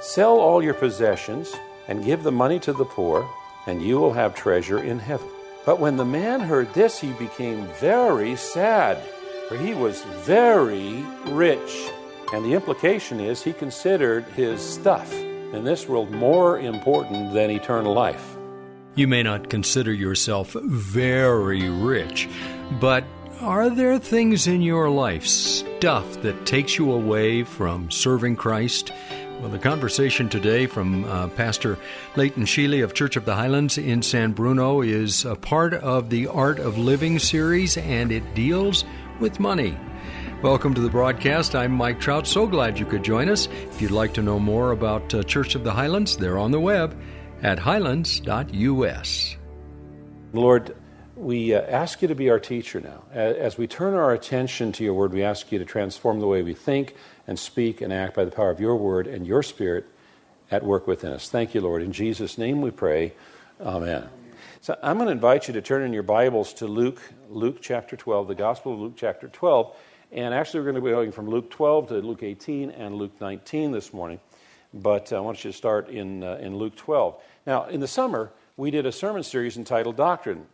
Sell all your possessions and give the money to the poor, and you will have treasure in heaven. But when the man heard this, he became very sad, for he was very rich. And the implication is he considered his stuff in this world more important than eternal life. You may not consider yourself very rich, but are there things in your life, stuff that takes you away from serving Christ? Well, the conversation today from uh, Pastor Leighton Sheely of Church of the Highlands in San Bruno is a part of the Art of Living series, and it deals with money. Welcome to the broadcast. I'm Mike Trout. So glad you could join us. If you'd like to know more about uh, Church of the Highlands, they're on the web at highlands.us. Lord, we uh, ask you to be our teacher now. As we turn our attention to your word, we ask you to transform the way we think and speak and act by the power of your word and your spirit at work within us. Thank you, Lord. In Jesus' name we pray. Amen. So I'm going to invite you to turn in your Bibles to Luke, Luke chapter 12, the Gospel of Luke chapter 12. And actually, we're going to be going from Luke 12 to Luke 18 and Luke 19 this morning. But I want you to start in, uh, in Luke 12. Now, in the summer, we did a sermon series entitled Doctrine,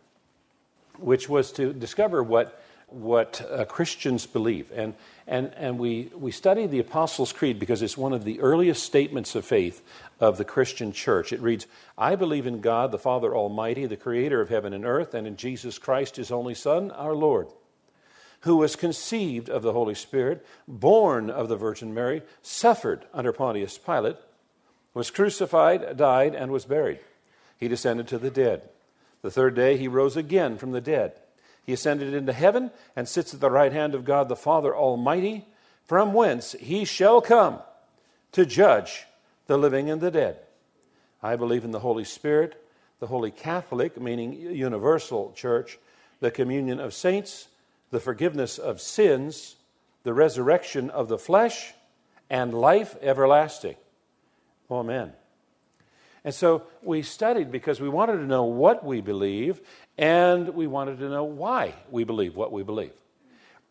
which was to discover what what uh, Christians believe. And, and, and we, we study the Apostles' Creed because it's one of the earliest statements of faith of the Christian church. It reads I believe in God, the Father Almighty, the creator of heaven and earth, and in Jesus Christ, his only Son, our Lord, who was conceived of the Holy Spirit, born of the Virgin Mary, suffered under Pontius Pilate, was crucified, died, and was buried. He descended to the dead. The third day he rose again from the dead. He ascended into heaven and sits at the right hand of God the Father Almighty, from whence he shall come to judge the living and the dead. I believe in the Holy Spirit, the Holy Catholic, meaning universal church, the communion of saints, the forgiveness of sins, the resurrection of the flesh, and life everlasting. Amen. And so we studied because we wanted to know what we believe and we wanted to know why we believe what we believe.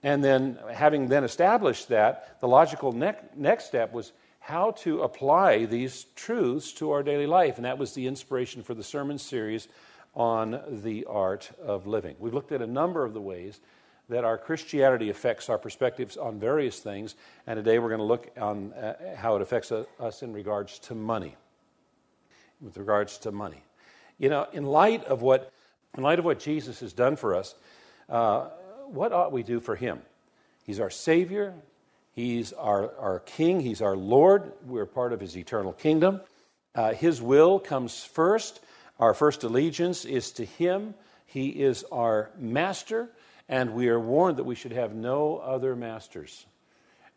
And then, having then established that, the logical ne- next step was how to apply these truths to our daily life. And that was the inspiration for the sermon series on the art of living. We've looked at a number of the ways that our Christianity affects our perspectives on various things. And today we're going to look on uh, how it affects us in regards to money. With regards to money. You know, in light of what in light of what Jesus has done for us, uh, what ought we do for him? He's our Savior, He's our, our King, He's our Lord. We're part of His eternal kingdom. Uh, his will comes first. Our first allegiance is to Him. He is our master, and we are warned that we should have no other masters.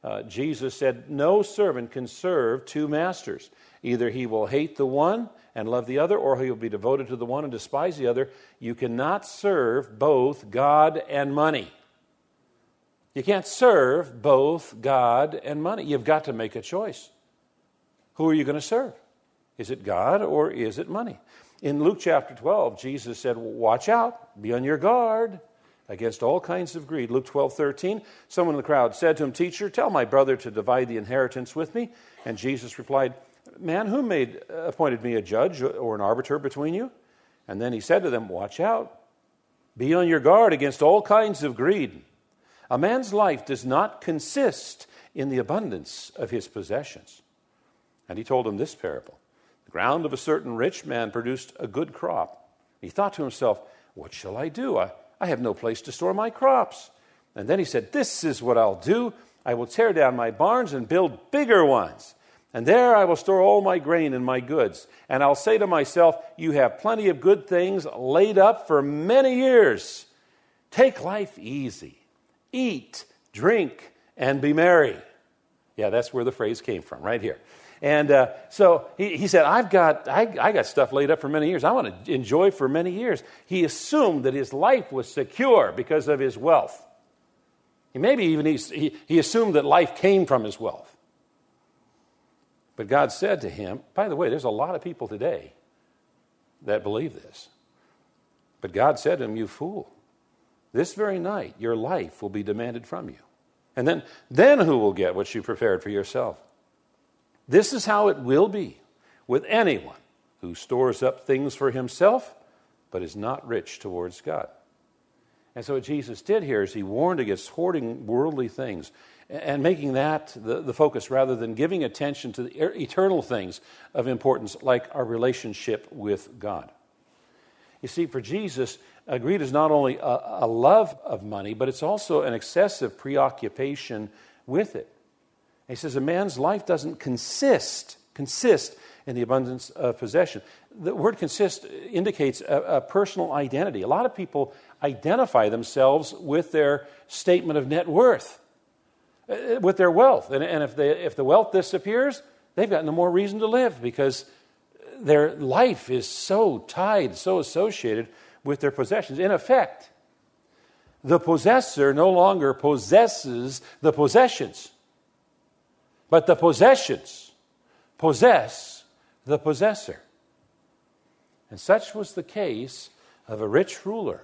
Uh, Jesus said, No servant can serve two masters. Either he will hate the one and love the other, or he will be devoted to the one and despise the other. You cannot serve both God and money. You can't serve both God and money. You've got to make a choice. Who are you going to serve? Is it God or is it money? In Luke chapter 12, Jesus said, Watch out, be on your guard against all kinds of greed. Luke 12, 13, someone in the crowd said to him, Teacher, tell my brother to divide the inheritance with me. And Jesus replied, Man, who made, appointed me a judge or an arbiter between you? And then he said to them, Watch out. Be on your guard against all kinds of greed. A man's life does not consist in the abundance of his possessions. And he told them this parable The ground of a certain rich man produced a good crop. He thought to himself, What shall I do? I, I have no place to store my crops. And then he said, This is what I'll do. I will tear down my barns and build bigger ones and there I will store all my grain and my goods. And I'll say to myself, You have plenty of good things laid up for many years. Take life easy. Eat, drink, and be merry. Yeah, that's where the phrase came from, right here. And uh, so he, he said, I've got, I, I got stuff laid up for many years. I want to enjoy for many years. He assumed that his life was secure because of his wealth. He maybe even he, he, he assumed that life came from his wealth. But God said to him, by the way, there's a lot of people today that believe this. But God said to him, You fool, this very night your life will be demanded from you. And then, then who will get what you prepared for yourself? This is how it will be with anyone who stores up things for himself but is not rich towards God. And so, what Jesus did here is he warned against hoarding worldly things and making that the, the focus rather than giving attention to the eternal things of importance, like our relationship with God. You see, for Jesus, greed is not only a, a love of money, but it's also an excessive preoccupation with it. He says a man's life doesn't consist consist in the abundance of possession. The word consist indicates a, a, personal identity. A lot of people identify themselves with their statement of net worth, Uh, with their wealth. And, and if, they, if the wealth disappears, they've got no more reason to live because their life is so tied, so associated with their possessions. In effect, the possessor no longer possesses the possessions. But the possessions possess the possessor. And such was the case of a rich ruler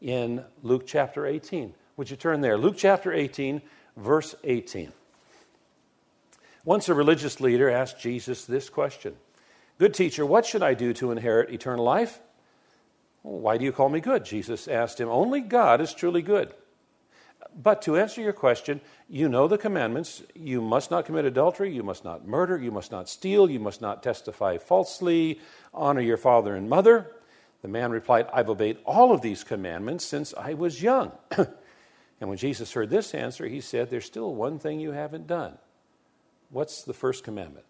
in Luke chapter 18. Would you turn there? Luke chapter 18, verse 18. Once a religious leader asked Jesus this question Good teacher, what should I do to inherit eternal life? Why do you call me good? Jesus asked him. Only God is truly good. But to answer your question, you know the commandments. You must not commit adultery. You must not murder. You must not steal. You must not testify falsely. Honor your father and mother. The man replied, I've obeyed all of these commandments since I was young. and when Jesus heard this answer, he said, There's still one thing you haven't done. What's the first commandment?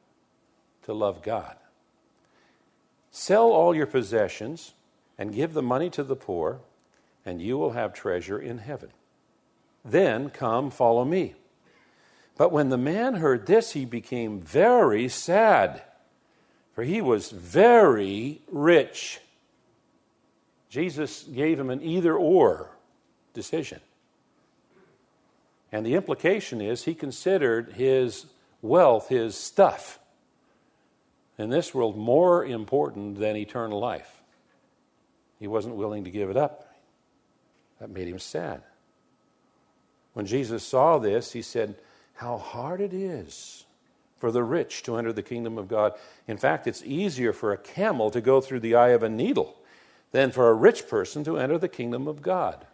To love God. Sell all your possessions and give the money to the poor, and you will have treasure in heaven. Then come, follow me. But when the man heard this, he became very sad, for he was very rich. Jesus gave him an either or decision. And the implication is he considered his wealth, his stuff, in this world more important than eternal life. He wasn't willing to give it up. That made him sad. When Jesus saw this, he said, How hard it is for the rich to enter the kingdom of God. In fact, it's easier for a camel to go through the eye of a needle than for a rich person to enter the kingdom of God.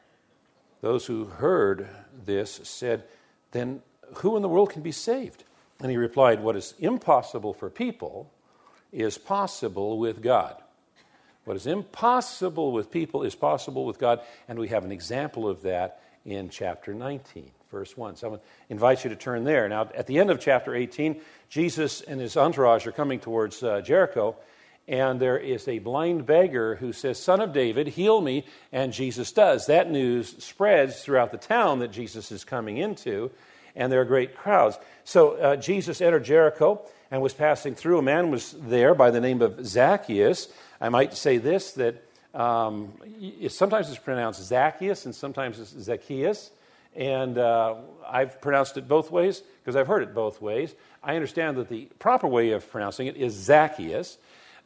Those who heard this said, Then who in the world can be saved? And he replied, What is impossible for people is possible with God. What is impossible with people is possible with God, and we have an example of that in chapter 19, verse 1. So I invite you to turn there. Now, at the end of chapter 18, Jesus and his entourage are coming towards uh, Jericho, and there is a blind beggar who says, Son of David, heal me, and Jesus does. That news spreads throughout the town that Jesus is coming into, and there are great crowds. So uh, Jesus entered Jericho and was passing through. A man was there by the name of Zacchaeus. I might say this that um, sometimes it's pronounced Zacchaeus and sometimes it's Zacchaeus. And uh, I've pronounced it both ways because I've heard it both ways. I understand that the proper way of pronouncing it is Zacchaeus.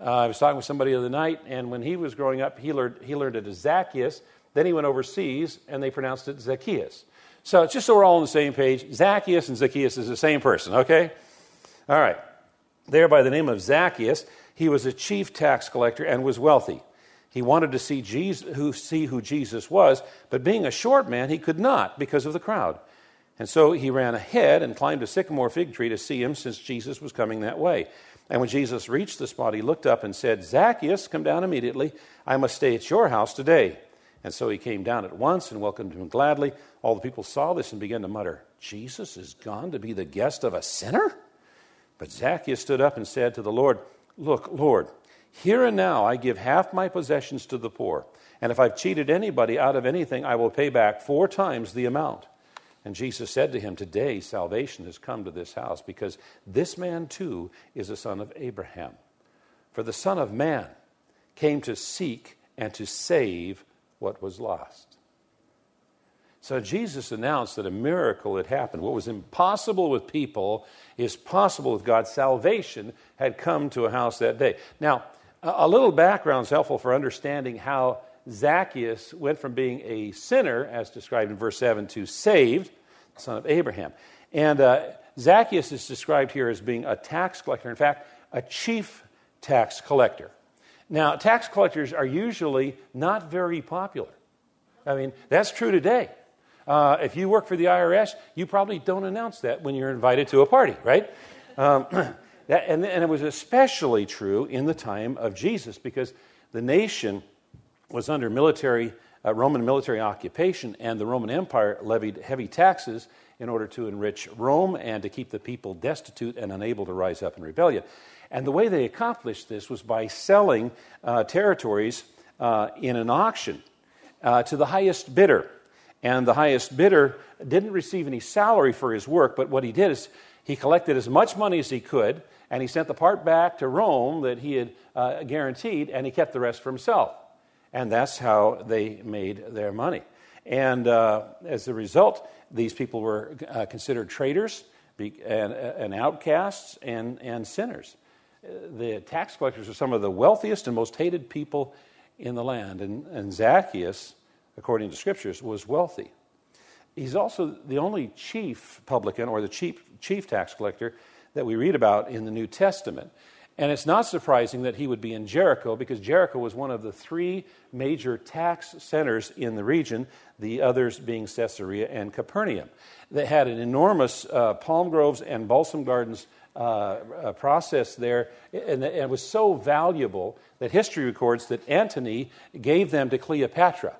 Uh, I was talking with somebody the other night, and when he was growing up, he learned, he learned it as Zacchaeus. Then he went overseas, and they pronounced it Zacchaeus. So just so we're all on the same page, Zacchaeus and Zacchaeus is the same person, okay? All right. There, by the name of Zacchaeus, he was a chief tax collector and was wealthy. He wanted to see, Jesus, who, see who Jesus was, but being a short man, he could not because of the crowd. And so he ran ahead and climbed a sycamore fig tree to see him since Jesus was coming that way. And when Jesus reached the spot, he looked up and said, Zacchaeus, come down immediately. I must stay at your house today. And so he came down at once and welcomed him gladly. All the people saw this and began to mutter, Jesus is gone to be the guest of a sinner? But Zacchaeus stood up and said to the Lord, Look, Lord, here and now I give half my possessions to the poor, and if I've cheated anybody out of anything, I will pay back four times the amount. And Jesus said to him, Today salvation has come to this house, because this man too is a son of Abraham. For the Son of Man came to seek and to save what was lost. So Jesus announced that a miracle had happened. What was impossible with people is possible with God. Salvation had come to a house that day. Now, a little background is helpful for understanding how Zacchaeus went from being a sinner, as described in verse 7, to saved, son of Abraham. And uh, Zacchaeus is described here as being a tax collector. In fact, a chief tax collector. Now, tax collectors are usually not very popular. I mean, that's true today. Uh, if you work for the IRS, you probably don't announce that when you're invited to a party, right? Um, that, and, and it was especially true in the time of Jesus because the nation was under military, uh, Roman military occupation, and the Roman Empire levied heavy taxes in order to enrich Rome and to keep the people destitute and unable to rise up in rebellion. And the way they accomplished this was by selling uh, territories uh, in an auction uh, to the highest bidder. And the highest bidder didn't receive any salary for his work, but what he did is he collected as much money as he could, and he sent the part back to Rome that he had uh, guaranteed, and he kept the rest for himself. And that's how they made their money. And uh, as a result, these people were uh, considered traitors and, and outcasts and, and sinners. The tax collectors are some of the wealthiest and most hated people in the land. And, and Zacchaeus, according to scriptures, was wealthy. He's also the only chief publican or the chief, chief tax collector that we read about in the New Testament. And it's not surprising that he would be in Jericho because Jericho was one of the three major tax centers in the region, the others being Caesarea and Capernaum. They had an enormous uh, palm groves and balsam gardens uh, uh, process there, and, and it was so valuable that history records that Antony gave them to Cleopatra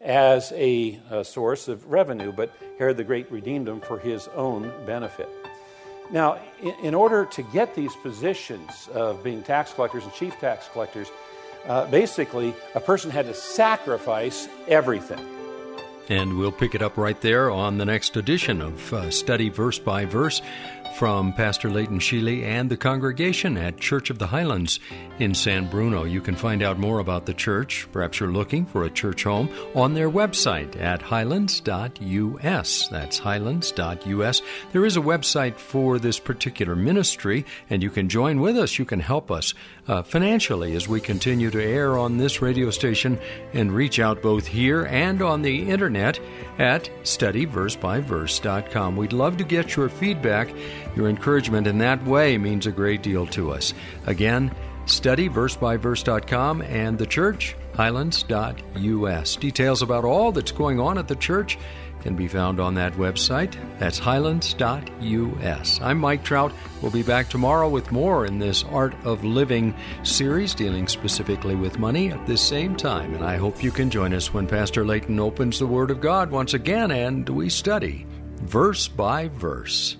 as a, a source of revenue, but Herod the Great redeemed them for his own benefit. Now, in, order to get these positions of being tax collectors and chief tax collectors, uh, basically a person had to sacrifice everything. And we'll pick it up right there on the next edition of uh, Study Verse by Verse from Pastor Leighton Sheely and the congregation at Church of the Highlands in San Bruno. You can find out more about the church, perhaps you're looking for a church home, on their website at highlands.us. That's highlands.us. There is a website for this particular ministry, and you can join with us. You can help us uh, financially as we continue to air on this radio station and reach out both here and on the internet at studyversebyverse.com. We'd love to get your feedback. Your encouragement in that way means a great deal to us. Again, study studyversebyverse.com and the church, highlands.us. Details about all that's going on at the church can be found on that website. That's highlands.us. I'm Mike Trout. We'll be back tomorrow with more in this Art of Living series dealing specifically with money at this same time. And I hope you can join us when Pastor Leighton opens the Word of God once again and we study verse by verse.